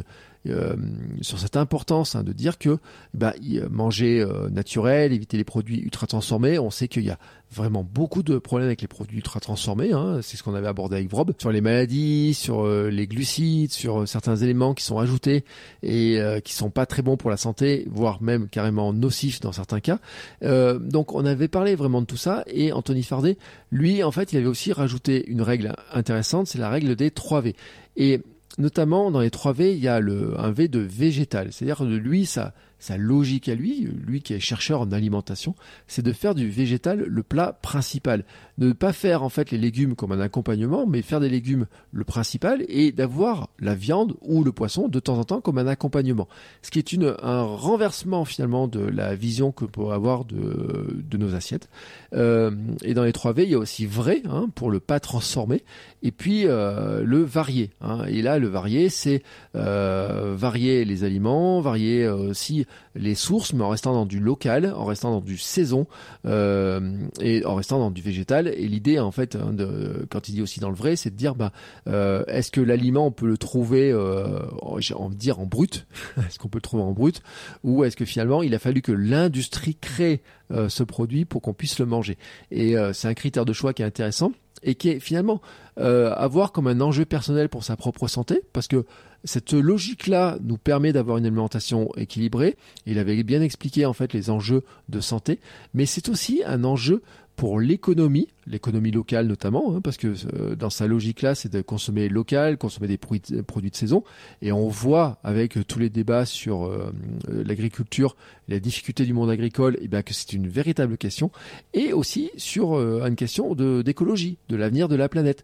euh, sur cette importance hein, de dire que bah, manger euh, naturel, éviter les produits ultra transformés. On sait qu'il y a vraiment beaucoup de problèmes avec les produits ultra transformés. Hein. C'est ce qu'on avait abordé avec Vrob sur les maladies, sur euh, les glucides, sur certains éléments qui sont ajoutés et qui sont pas très bons pour la santé, voire même carrément nocifs dans certains cas. donc on avait parlé vraiment de tout ça et Anthony Fardet, lui en fait, il avait aussi rajouté une règle intéressante, c'est la règle des 3 V. Et notamment dans les 3 V, il y a un V de végétal. C'est-à-dire lui, ça, sa logique à lui, lui qui est chercheur en alimentation, c'est de faire du végétal le plat principal. De ne pas faire en fait les légumes comme un accompagnement, mais faire des légumes le principal et d'avoir la viande ou le poisson de temps en temps comme un accompagnement. Ce qui est une, un renversement finalement de la vision que peut avoir de, de nos assiettes. Euh, et dans les 3 V, il y a aussi vrai hein, pour le pas transformé et puis euh, le varié. Hein. Et là, le varié, c'est euh, varier les aliments, varier aussi les sources, mais en restant dans du local, en restant dans du saison euh, et en restant dans du végétal. Et l'idée, en fait, hein, de, quand il dit aussi dans le vrai, c'est de dire, bah, euh, est-ce que l'aliment on peut le trouver, euh, de dire en brut, est-ce qu'on peut le trouver en brut, ou est-ce que finalement il a fallu que l'industrie crée euh, ce produit pour qu'on puisse le manger? Et euh, c'est un critère de choix qui est intéressant et qui est finalement euh, à voir comme un enjeu personnel pour sa propre santé, parce que cette logique-là nous permet d'avoir une alimentation équilibrée. Il avait bien expliqué en fait les enjeux de santé, mais c'est aussi un enjeu pour l'économie, l'économie locale notamment, hein, parce que euh, dans sa logique-là, c'est de consommer local, consommer des produits, produits, de saison, et on voit avec tous les débats sur euh, l'agriculture, la difficulté du monde agricole, et eh bien que c'est une véritable question, et aussi sur euh, une question d'écologie, de, l'avenir de la planète,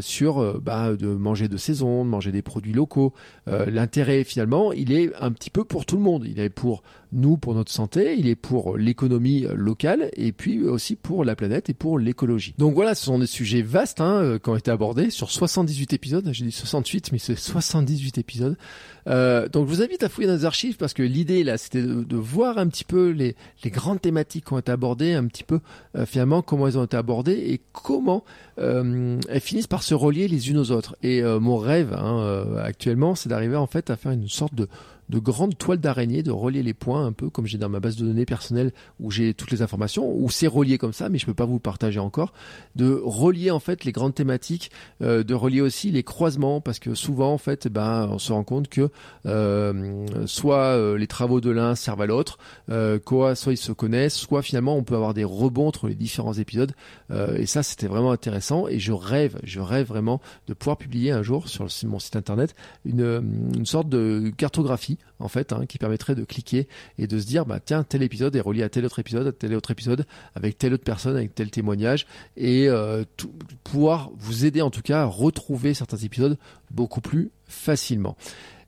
sur bah, de manger de saison, de manger des produits locaux. L'intérêt finalement, il est un petit peu pour tout le monde. Il est pour nous, pour notre santé, il est pour l'économie locale, et puis pour la planète et pour l'écologie. Donc voilà, ce sont des sujets vastes hein, euh, qui ont été abordés sur 78 épisodes. J'ai dit 68, mais c'est 78 épisodes. Euh, donc je vous invite à fouiller dans les archives parce que l'idée là, c'était de, voir un petit peu les, grandes thématiques qui ont été abordées, un petit peu euh, finalement comment elles ont été abordées et comment elles finissent par se relier les unes aux autres. Et mon rêve hein, actuellement, c'est d'arriver en fait à faire une sorte de de grandes toiles d'araignée, de relier les points un peu comme j'ai dans ma base de données personnelle où j'ai toutes les informations, où c'est relié comme ça, mais je peux pas vous partager encore, de relier en fait les grandes thématiques, euh, de relier aussi les croisements parce que souvent en fait, ben on se rend compte que euh, soit euh, les travaux de l'un servent à l'autre, quoi, soit ils se connaissent, soit finalement on peut avoir des rebonds entre les différents épisodes, et ça c'était vraiment intéressant et je rêve, je rêve vraiment de pouvoir publier un jour sur mon site internet une, une sorte de cartographie en fait, hein, qui permettrait de cliquer et de se dire, bah tiens, tel épisode est relié à tel autre épisode, à tel autre épisode, avec telle autre personne, avec tel témoignage, et euh, pouvoir vous aider en tout cas à retrouver certains épisodes beaucoup plus facilement.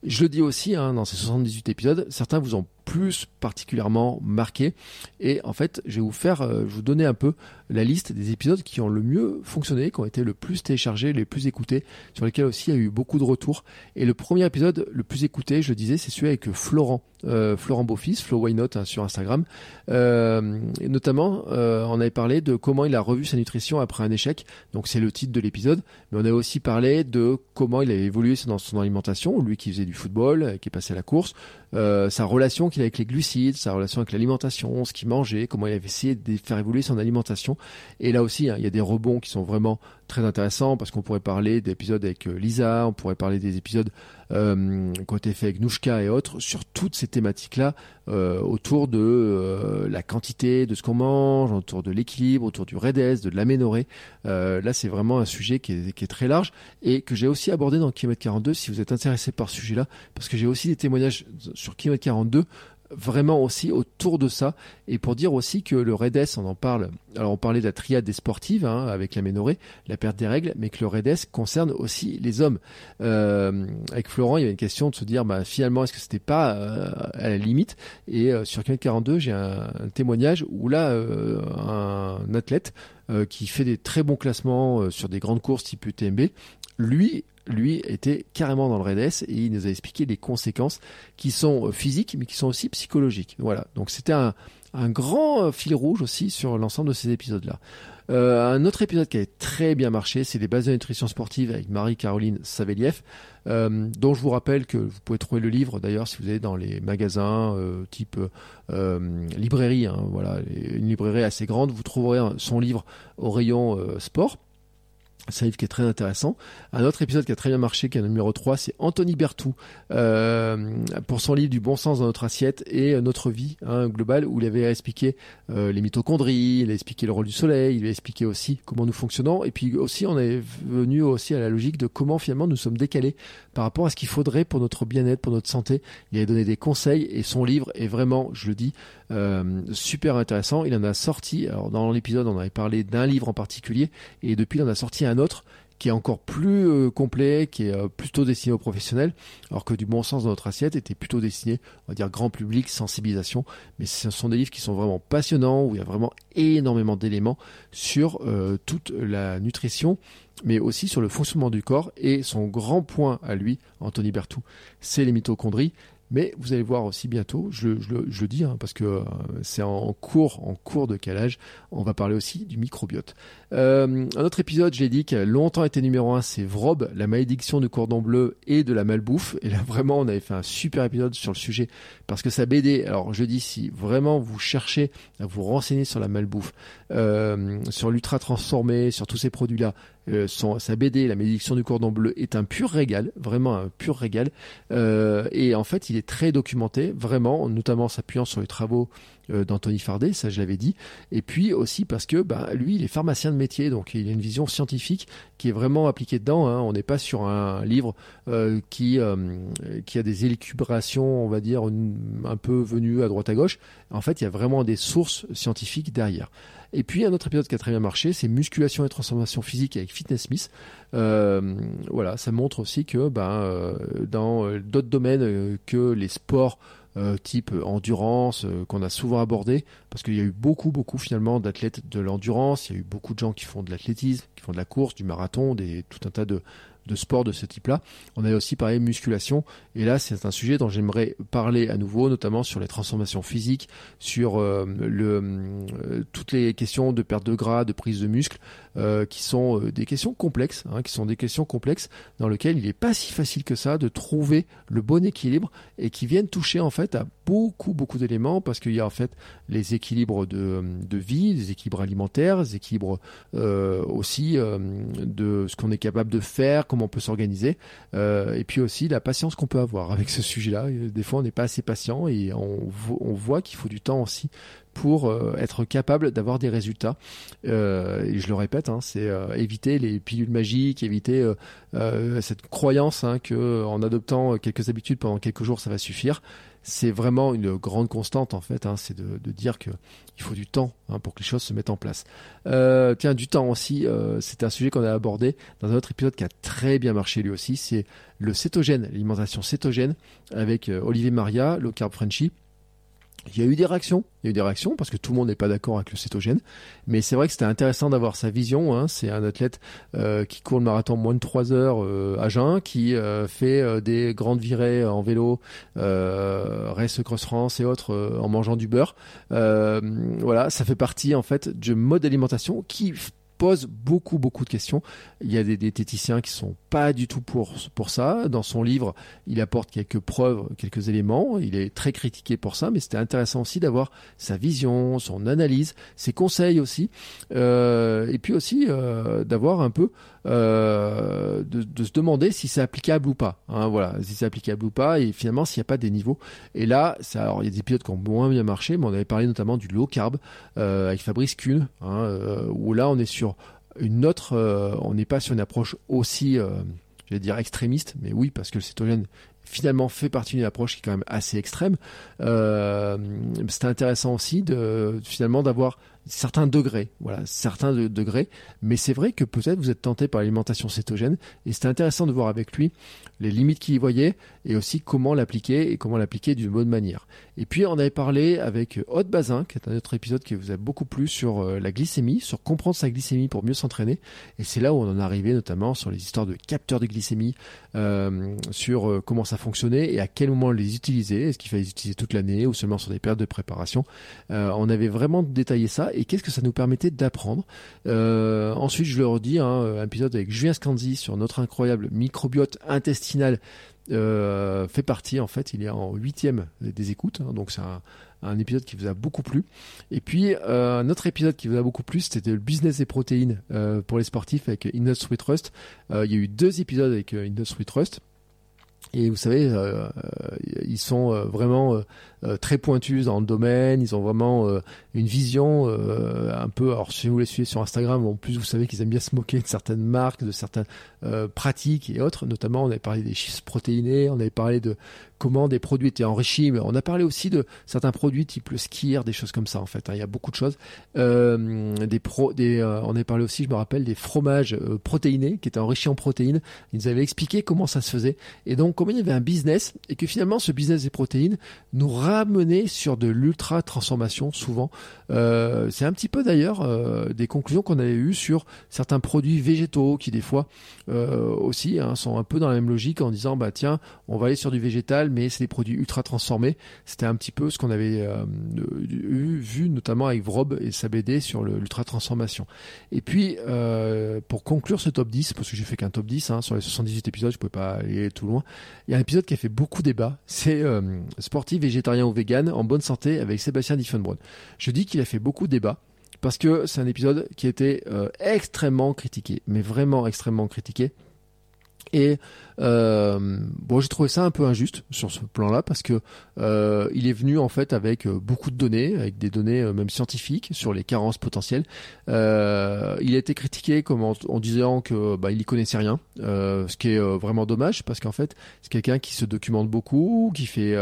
Je le dis aussi, hein, dans ces 78 épisodes, certains vous ont plus particulièrement marqué. Et en fait, je vais vous faire, euh, je vous donner un peu la liste des épisodes qui ont le mieux fonctionné, qui ont été le plus téléchargés, les plus écoutés, sur lesquels aussi il y a eu beaucoup de retours. Et le premier épisode le plus écouté, je le disais, c'est celui avec Florent, euh, Florent Beaufils, Flo Why hein, sur Instagram. Euh, notamment, euh, on avait parlé de comment il a revu sa nutrition après un échec. Donc c'est le titre de l'épisode. Mais on a aussi parlé de comment il a évolué dans son alimentation, lui qui faisait du football, qui est passé à la course, euh, sa relation qu'il a avec les glucides, sa relation avec l'alimentation, ce qu'il mangeait, comment il avait essayé de faire évoluer son alimentation. Et là aussi, hein, il y a des rebonds qui sont vraiment très intéressants parce qu'on pourrait parler d'épisodes avec euh, Lisa, on pourrait parler des épisodes euh, ont été faits avec Nouchka et autres sur toutes ces thématiques-là euh, autour de euh, la quantité de ce qu'on mange, autour de l'équilibre, autour du REDES, de l'aménorrhée. Euh, là, c'est vraiment un sujet qui est, qui est, très large et que j'ai aussi abordé dans Kilomètre 42 si vous êtes intéressé par ce sujet-là, parce que j'ai aussi des témoignages sur Kilomètre 42 vraiment aussi autour de ça et pour dire aussi que le REDES, on en parle. Alors on parlait de la triade des sportives hein, avec l'aménorrhée, la perte des règles, mais que le REDES concerne aussi les hommes. Euh, avec Florent, il y avait une question de se dire bah, finalement est-ce que c'était pas euh, à la limite? Et euh, sur 42, j'ai un, un, témoignage où là euh, un athlète euh, qui fait des très bons classements sur des grandes courses type UTMB, lui lui était carrément dans le REDES et il nous a expliqué les conséquences qui sont euh, physiques mais qui sont aussi psychologiques. Voilà, donc c'était un, grand euh, fil rouge aussi sur l'ensemble de ces épisodes-là. Euh, un autre épisode qui a très bien marché, c'est les bases de nutrition sportive avec Marie-Caroline Saveliev, euh, dont je vous rappelle que vous pouvez trouver le livre d'ailleurs si vous allez dans les magasins type librairie, hein, voilà, une librairie assez grande, vous trouverez son livre au rayon sport. C'est un livre qui est très intéressant. Un autre épisode qui a très bien marché, qui est le numéro 3, c'est Anthony Bertou, euh, pour son livre Du bon sens dans notre assiette et euh, notre vie hein, globale, où il avait expliqué euh, les mitochondries, il a expliqué le rôle du soleil, il a expliqué aussi comment nous fonctionnons, et puis aussi on est venu aussi à la logique de comment finalement nous sommes décalés par rapport à ce qu'il faudrait pour notre bien-être, pour notre santé. Il a donné des conseils, et son livre est vraiment, je le dis, super intéressant. Il en a sorti, alors dans l'épisode on avait parlé d'un livre en particulier, et depuis il en a sorti un autre qui est encore plus euh, complet, qui est euh, plutôt destiné aux professionnels, alors que du bon sens dans notre assiette était plutôt destiné, on va dire, grand public, sensibilisation. Mais ce sont des livres qui sont vraiment passionnants, où il y a vraiment énormément d'éléments sur toute la nutrition, mais aussi sur le fonctionnement du corps. Et son grand point à lui, Anthony Bertou, c'est les mitochondries Mais vous allez voir aussi bientôt, je, le dis hein, parce que euh, c'est en cours, en cours de calage, on va parler aussi du microbiote. Euh, un autre épisode, je l'ai dit, qui a longtemps été numéro un, c'est Vrob, la malédiction du cordon bleu et de la malbouffe. Et là vraiment, on avait fait un super épisode sur le sujet parce que ça BD. Alors je dis, si vraiment vous cherchez à vous renseigner sur la malbouffe, euh, sur l'ultra transformé, sur tous ces produits-là, euh, sa BD, La malédiction du cordon bleu, est un pur régal, vraiment un pur régal. Euh, et en fait, il est très documenté, vraiment, notamment s'appuyant sur les travaux d'Anthony Fardet, ça je l'avais dit. Et puis aussi parce que bah, lui, il est pharmacien de métier, donc il a une vision scientifique qui est vraiment appliquée dedans. Hein. On n'est pas sur un livre euh, qui, euh, qui a des élucubrations, on va dire, un peu venues à droite à gauche. En fait, il y a vraiment des sources scientifiques derrière. Et puis un autre épisode qui a très bien marché, c'est musculation et transformation physique avec Fitness Smith. Euh, voilà, ça montre aussi que ben, dans d'autres domaines que les sports euh, type endurance euh, qu'on a souvent abordé parce qu'il y a eu beaucoup beaucoup finalement d'athlètes de l'endurance, il y a eu beaucoup de gens qui font de l'athlétisme, qui font de la course, du marathon, des tout un tas de, de sports de ce type-là. On avait aussi parlé musculation, et là c'est un sujet dont j'aimerais parler à nouveau, notamment sur les transformations physiques, sur euh, le, euh, toutes les questions de perte de gras, de prise de muscle, euh, qui sont des questions complexes, hein, qui sont des questions complexes dans lesquelles il n'est pas si facile que ça de trouver le bon équilibre et qui viennent toucher en fait à beaucoup beaucoup d'éléments parce qu'il y a en fait les équilibres de, de vie, les équilibres alimentaires, les équilibres aussi de ce qu'on est capable de faire, comment on peut s'organiser, euh, et puis aussi la patience qu'on peut avoir avec ce sujet-là. Des fois, on n'est pas assez patient et on, voit qu'il faut du temps aussi pour euh, être capable d'avoir des résultats. Euh, et je le répète, hein, c'est éviter les pilules magiques, éviter cette croyance hein, que en adoptant quelques habitudes pendant quelques jours, ça va suffire c'est vraiment une grande constante en fait. Hein, c'est de, dire que il faut du temps hein, pour que les choses se mettent en place. Euh, tiens, du temps aussi. Euh, c'est un sujet qu'on a abordé dans un autre épisode qui a très bien marché lui aussi. C'est le cétogène, l'alimentation cétogène avec euh, Olivier Maria, low carb Frenchy. Il y a eu des réactions, il y a eu des réactions parce que tout le monde n'est pas d'accord avec le cétogène, mais c'est vrai que c'était intéressant d'avoir sa vision. Hein. C'est un athlète euh, qui court le marathon moins de 3 heures euh, à jeun, qui euh, fait des grandes virées en vélo, Race Cross France et autres en mangeant du beurre. voilà, ça fait partie en fait du mode d'alimentation qui pose beaucoup beaucoup de questions. Il y a des diététiciens qui sont pas du tout pour pour ça. Dans son livre, il apporte quelques preuves, quelques éléments. Il est très critiqué pour ça, mais c'était intéressant aussi d'avoir sa vision, son analyse, ses conseils aussi, euh, et puis aussi euh, d'avoir un peu euh, de, se demander si c'est applicable ou pas. Hein, voilà, si c'est applicable ou pas, et finalement s'il n'y a pas des niveaux. Et là, ça, alors, il y a des épisodes qui ont moins bien marché, mais on avait parlé notamment du low carb euh, avec Fabrice Kuhn, hein, euh, où là on est sur une autre, on n'est pas sur une approche aussi, je vais dire extrémiste, mais oui, parce que le cétogène finalement fait partie d'une approche qui est quand même assez extrême. Euh, C'était intéressant aussi de finalement d'avoir certains degrés, voilà, certains degrés. Mais c'est vrai que peut-être vous êtes tenté par l'alimentation cétogène, et c'était intéressant de voir avec lui les limites qu'il y voyait, et aussi comment l'appliquer, et comment l'appliquer d'une bonne manière. Et puis on avait parlé avec Haute Bazin, qui est un autre épisode qui vous a beaucoup plu sur euh, la glycémie, sur comprendre sa glycémie pour mieux s'entraîner, et c'est là où on en est arrivé notamment sur les histoires de capteurs de glycémie, euh, sur comment ça fonctionnait, et à quel moment les utiliser, est-ce qu'il fallait les utiliser toute l'année, ou seulement sur des périodes de préparation? on avait vraiment détaillé ça, et qu'est-ce que ça nous permettait d'apprendre? Euh, ensuite, je le redis, hein, un épisode avec Julien Scanzi sur notre incroyable microbiote intestinal euh, fait partie, en fait, il est en huitième des écoutes, hein, donc c'est un, épisode qui vous a beaucoup plu. Et puis, euh, un autre épisode qui vous a beaucoup plu, c'était le business des protéines pour les sportifs avec Industry Trust. il y a eu deux épisodes avec Industry Trust. Et vous savez, ils sont vraiment euh, très pointus dans le domaine. Ils ont vraiment euh, une vision euh, un peu. Alors si vous les suivez sur Instagram, en plus vous savez qu'ils aiment bien se moquer de certaines marques, de certaines pratiques et autres. Notamment, on avait parlé des chiffres protéinés, on avait parlé de comment des produits étaient enrichis, mais on a parlé aussi de certains produits type le skier, des choses comme ça en fait. Hein. Il y a beaucoup de choses. des pro, on avait parlé aussi, je me rappelle, des fromages protéinés qui étaient enrichis en protéines. Ils nous avaient expliqué comment ça se faisait et donc comment il y avait un business et que finalement ce business des protéines nous ramener sur de l'ultra transformation souvent. Euh, c'est un petit peu d'ailleurs euh, des conclusions qu'on avait eues sur certains produits végétaux qui des fois euh, aussi hein, sont un peu dans la même logique en disant bah tiens on va aller sur du végétal mais c'est des produits ultra transformés. C'était un petit peu ce qu'on avait eu, vu notamment avec Vrob et sa BD sur l'ultra transformation. Et puis pour conclure ce top 10 parce que j'ai fait qu'un top 10 hein, sur les 78 épisodes je pouvais pas aller tout loin. Il y a un épisode qui a fait beaucoup débat. C'est sportif végétarien ou vegan en bonne santé avec Sébastien Diffenbrunn. Je dis qu'il a fait beaucoup de débats parce que c'est un épisode qui a été euh, extrêmement critiqué, mais vraiment extrêmement critiqué. Et euh, bon, j'ai trouvé ça un peu injuste sur ce plan-là parce que euh, il est venu en fait avec euh, beaucoup de données, avec des données euh, même scientifiques sur les carences potentielles. Euh, il a été critiqué comme en, disant que bah, il y connaissait rien, ce qui est vraiment dommage parce qu'en fait c'est quelqu'un qui se documente beaucoup, qui fait,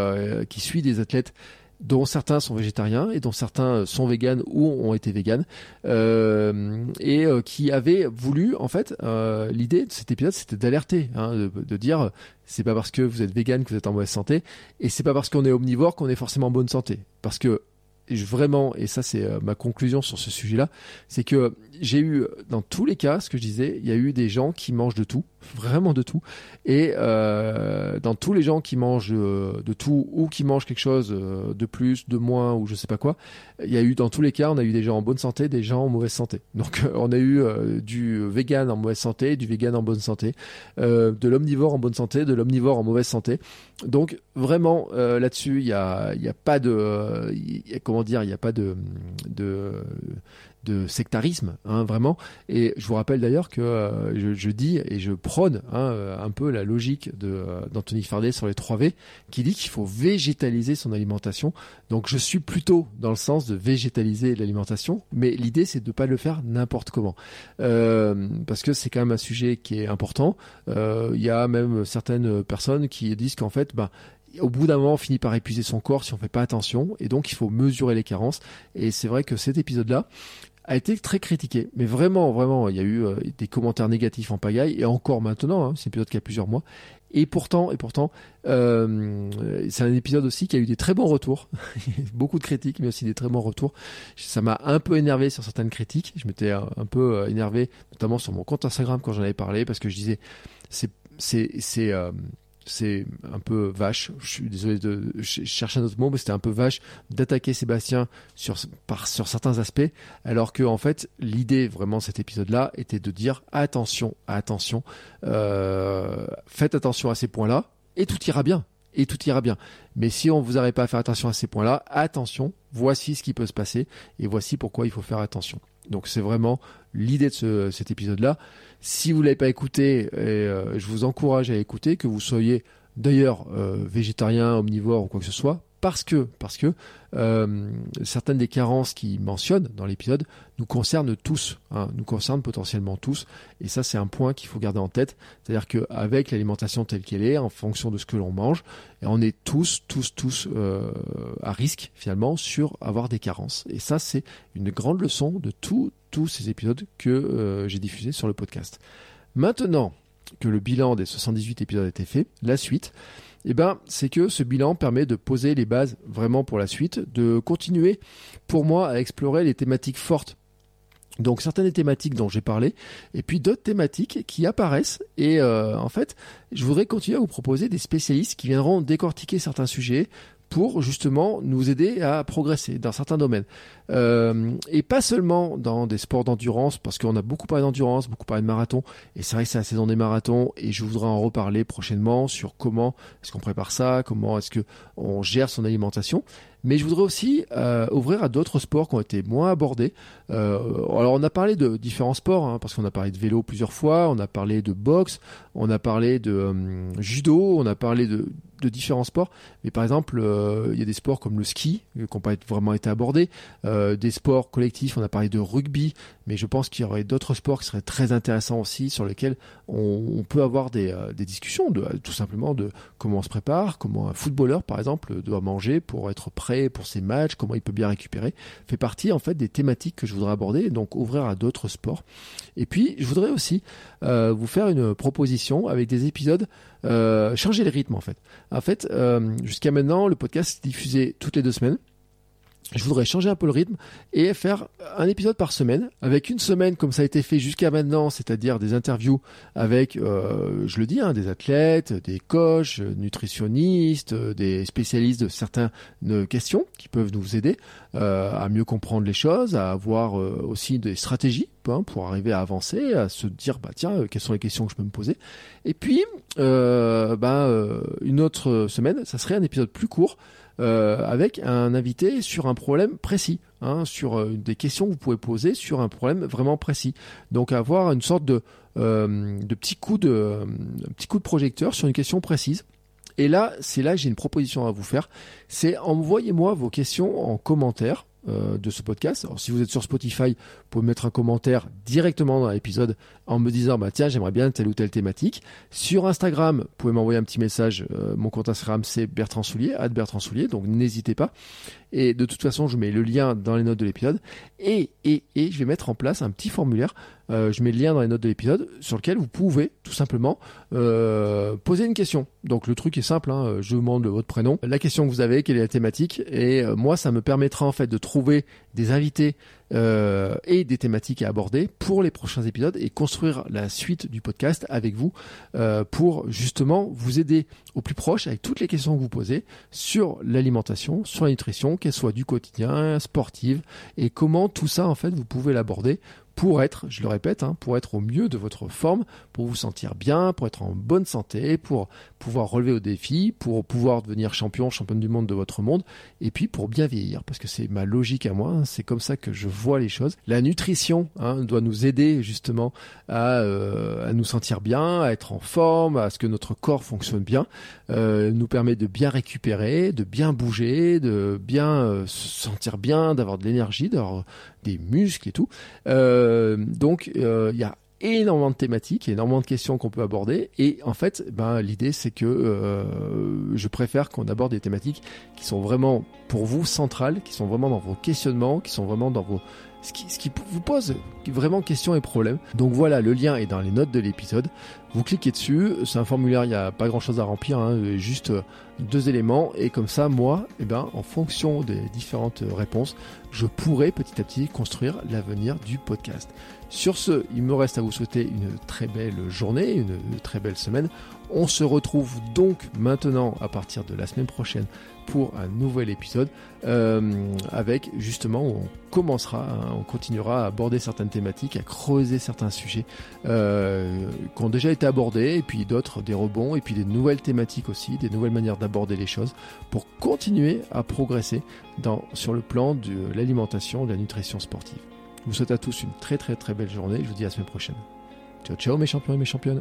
qui suit des athlètes dont certains sont végétariens et dont certains sont véganes ou ont été véganes euh, et euh, qui avaient voulu en fait euh, l'idée de cet épisode c'était d'alerter hein, de, de, dire c'est pas parce que vous êtes végane que vous êtes en mauvaise santé et c'est pas parce qu'on est omnivore qu'on est forcément en bonne santé. Parce que vraiment, et ça c'est euh, ma conclusion sur ce sujet-là, c'est que j'ai eu, dans tous les cas, ce que je disais, il y a eu des gens qui mangent de tout, vraiment de tout, et euh, dans tous les gens qui mangent euh, de tout ou qui mangent quelque chose euh, de plus, de moins ou je sais pas quoi, il y a eu dans tous les cas, on a eu des gens en bonne santé, des gens en mauvaise santé. Donc on a eu du vegan en mauvaise santé, du vegan en bonne santé, de l'omnivore en bonne santé, de l'omnivore en mauvaise santé. Donc vraiment là-dessus, il y a, y a pas de, a, comment dire, il n'y a pas de, de sectarisme, hein, vraiment. Et je vous rappelle d'ailleurs que euh, je, dis et je prône hein, euh, un peu la logique euh, d'Anthony Fardet sur les 3 V, qui dit qu'il faut végétaliser son alimentation. Donc je suis plutôt dans le sens de végétaliser l'alimentation, mais l'idée c'est de ne pas le faire n'importe comment, parce que c'est quand même un sujet qui est important. Il y a même certaines personnes qui disent qu'en fait, bah, au bout d'un moment, on finit par épuiser son corps si on fait pas attention, et donc il faut mesurer les carences. Et c'est vrai que cet épisode-là, a été très critiqué. Mais vraiment, vraiment, il y a eu euh, des commentaires négatifs en pagaille, et encore maintenant, hein, c'est un épisode qui a plusieurs mois. Et pourtant, et pourtant, euh, c'est un épisode aussi qui a eu des très bons retours, beaucoup de critiques, mais aussi des très bons retours. Ça m'a un peu énervé sur certaines critiques. Je m'étais un, peu euh, énervé, notamment sur mon compte Instagram quand j'en avais parlé, parce que je disais, c'est, c'est, c'est euh, c'est un peu vache. Je suis désolé de chercher un autre mot, mais c'était un peu vache d'attaquer Sébastien sur, certains aspects, alors que en fait l'idée vraiment de cet épisode-là était de dire attention, attention, euh, faites attention à ces points-là et tout ira bien. Et tout ira bien. Mais si on vous arrête pas à faire attention à ces points-là, attention, voici ce qui peut se passer et voici pourquoi il faut faire attention. Donc c'est vraiment l'idée de cet épisode-là. Si vous l'avez pas écouté, et, euh, je vous encourage à écouter, que vous soyez d'ailleurs euh, végétarien, omnivore ou quoi que ce soit, parce que, parce que euh, certaines des carences qu'il mentionne dans l'épisode nous concernent tous, hein, nous concernent potentiellement tous, et ça c'est un point qu'il faut garder en tête, c'est-à-dire qu'avec l'alimentation telle qu'elle est, en fonction de ce que l'on mange, on est tous, tous, tous euh, à risque finalement sur avoir des carences, et ça c'est une grande leçon de tous tous ces épisodes que euh, j'ai diffusés sur le podcast. Maintenant que le bilan des 78 épisodes a été fait, la suite, eh ben, c'est que ce bilan permet de poser les bases vraiment pour la suite, de continuer pour moi à explorer les thématiques fortes donc certaines thématiques dont j'ai parlé, et puis d'autres thématiques qui apparaissent. Et euh, en fait, je voudrais continuer à vous proposer des spécialistes qui viendront décortiquer certains sujets, pour justement nous aider à progresser dans certains domaines. Euh, et pas seulement dans des sports d'endurance, parce qu'on a beaucoup parlé d'endurance, beaucoup parlé de marathon, et c'est vrai que c'est la saison des marathons, et je voudrais en reparler prochainement sur comment est-ce qu'on prépare ça, comment est-ce que on gère son alimentation. Mais je voudrais aussi euh, ouvrir à d'autres sports qui ont été moins abordés. Euh, alors on a parlé de différents sports, hein, parce qu'on a parlé de vélo plusieurs fois, on a parlé de boxe, on a parlé de judo, on a parlé de, de différents sports. Mais par exemple, il y a des sports comme le ski qui n'ont pas vraiment été abordés, euh, des sports collectifs, on a parlé de rugby, mais je pense qu'il y aurait d'autres sports qui seraient très intéressants aussi, sur lesquels on, peut avoir des, des discussions, tout simplement de comment on se prépare, comment un footballeur par exemple doit manger pour être prêt pour ses matchs, comment il peut bien récupérer, fait partie en fait des thématiques que je voudrais aborder, donc ouvrir à d'autres sports. Et puis je voudrais aussi euh, vous faire une proposition avec des épisodes, euh, changer le rythme en fait. En fait, euh, jusqu'à maintenant, le podcast est diffusé toutes les deux semaines je voudrais changer un peu le rythme et faire un épisode par semaine, avec une semaine comme ça a été fait jusqu'à maintenant, c'est-à-dire des interviews avec, euh, je le dis, hein, des athlètes, des coachs, nutritionnistes, des spécialistes de certaines questions qui peuvent nous aider euh, à mieux comprendre les choses, à avoir euh, aussi des stratégies hein, pour arriver à avancer, à se dire bah tiens quelles sont les questions que je peux me poser. Et puis bah, une autre semaine, ça serait un épisode plus court euh, avec un invité sur un problème précis, hein, sur euh, des questions que vous pouvez poser sur un problème vraiment précis. Donc avoir une sorte de, euh, de petit coup de petit coup de projecteur sur une question précise. Et là, c'est là que j'ai une proposition à vous faire. C'est envoyez-moi vos questions en commentaire euh, de ce podcast. Alors, si vous êtes sur Spotify, vous pouvez mettre un commentaire directement dans l'épisode en me disant bah tiens j'aimerais bien telle ou telle thématique. Sur Instagram, vous pouvez m'envoyer un petit message. Euh, mon compte Instagram c'est Bertrand Soulier, Bertrand Soulier, donc n'hésitez pas. Et de toute façon, je mets le lien dans les notes de l'épisode. Et, et, et je vais mettre en place un petit formulaire. Euh, je mets le lien dans les notes de l'épisode sur lequel vous pouvez tout simplement euh, poser une question. Donc le truc est simple, hein, je vous demande votre prénom, la question que vous avez, quelle est la thématique. Et euh, moi, ça me permettra en fait de trouver des invités et des thématiques à aborder pour les prochains épisodes et construire la suite du podcast avec vous pour justement vous aider au plus proche avec toutes les questions que vous posez sur l'alimentation, sur la nutrition, qu'elle soit du quotidien, sportive et comment tout ça en fait vous pouvez l'aborder pour être, je le répète, hein, pour être au mieux de votre forme, pour vous sentir bien, pour être en bonne santé, pour pouvoir relever au défi, pour pouvoir devenir champion, championne du monde de votre monde, et puis pour bien vieillir, parce que c'est ma logique à moi, hein, c'est comme ça que je vois les choses. La nutrition hein, doit nous aider justement à, euh, à, nous sentir bien, à être en forme, à ce que notre corps fonctionne bien, euh, nous permet de bien récupérer, de bien bouger, de bien euh, se sentir bien, d'avoir de l'énergie, d'avoir des muscles et tout. Euh, donc euh, il y a énormément de thématiques, énormément de questions qu'on peut aborder. Et en fait, ben, l'idée, c'est que euh, je préfère qu'on aborde des thématiques qui sont vraiment pour vous centrales, qui sont vraiment dans vos questionnements, qui sont vraiment dans vos ce qui, ce qui vous pose vraiment questions et problèmes. Donc voilà, le lien est dans les notes de l'épisode. Vous cliquez dessus, c'est un formulaire, il n'y a pas grand chose à remplir, hein, juste deux éléments. Et comme ça, moi, eh ben, en fonction des différentes réponses, je pourrai petit à petit construire l'avenir du podcast. Sur ce, il me reste à vous souhaiter une très belle journée, une très belle semaine. On se retrouve donc maintenant à partir de la semaine prochaine pour un nouvel épisode euh, avec justement où on commencera, hein, on continuera à aborder certaines thématiques, à creuser certains sujets euh, qui ont déjà été abordés et puis d'autres des rebonds et puis des nouvelles thématiques aussi, des nouvelles manières d'aborder les choses pour continuer à progresser sur le plan de l'alimentation, de la nutrition sportive. Je vous souhaite à tous une très très très belle journée. Je vous dis à la semaine prochaine. Ciao ciao mes champions et mes championnes.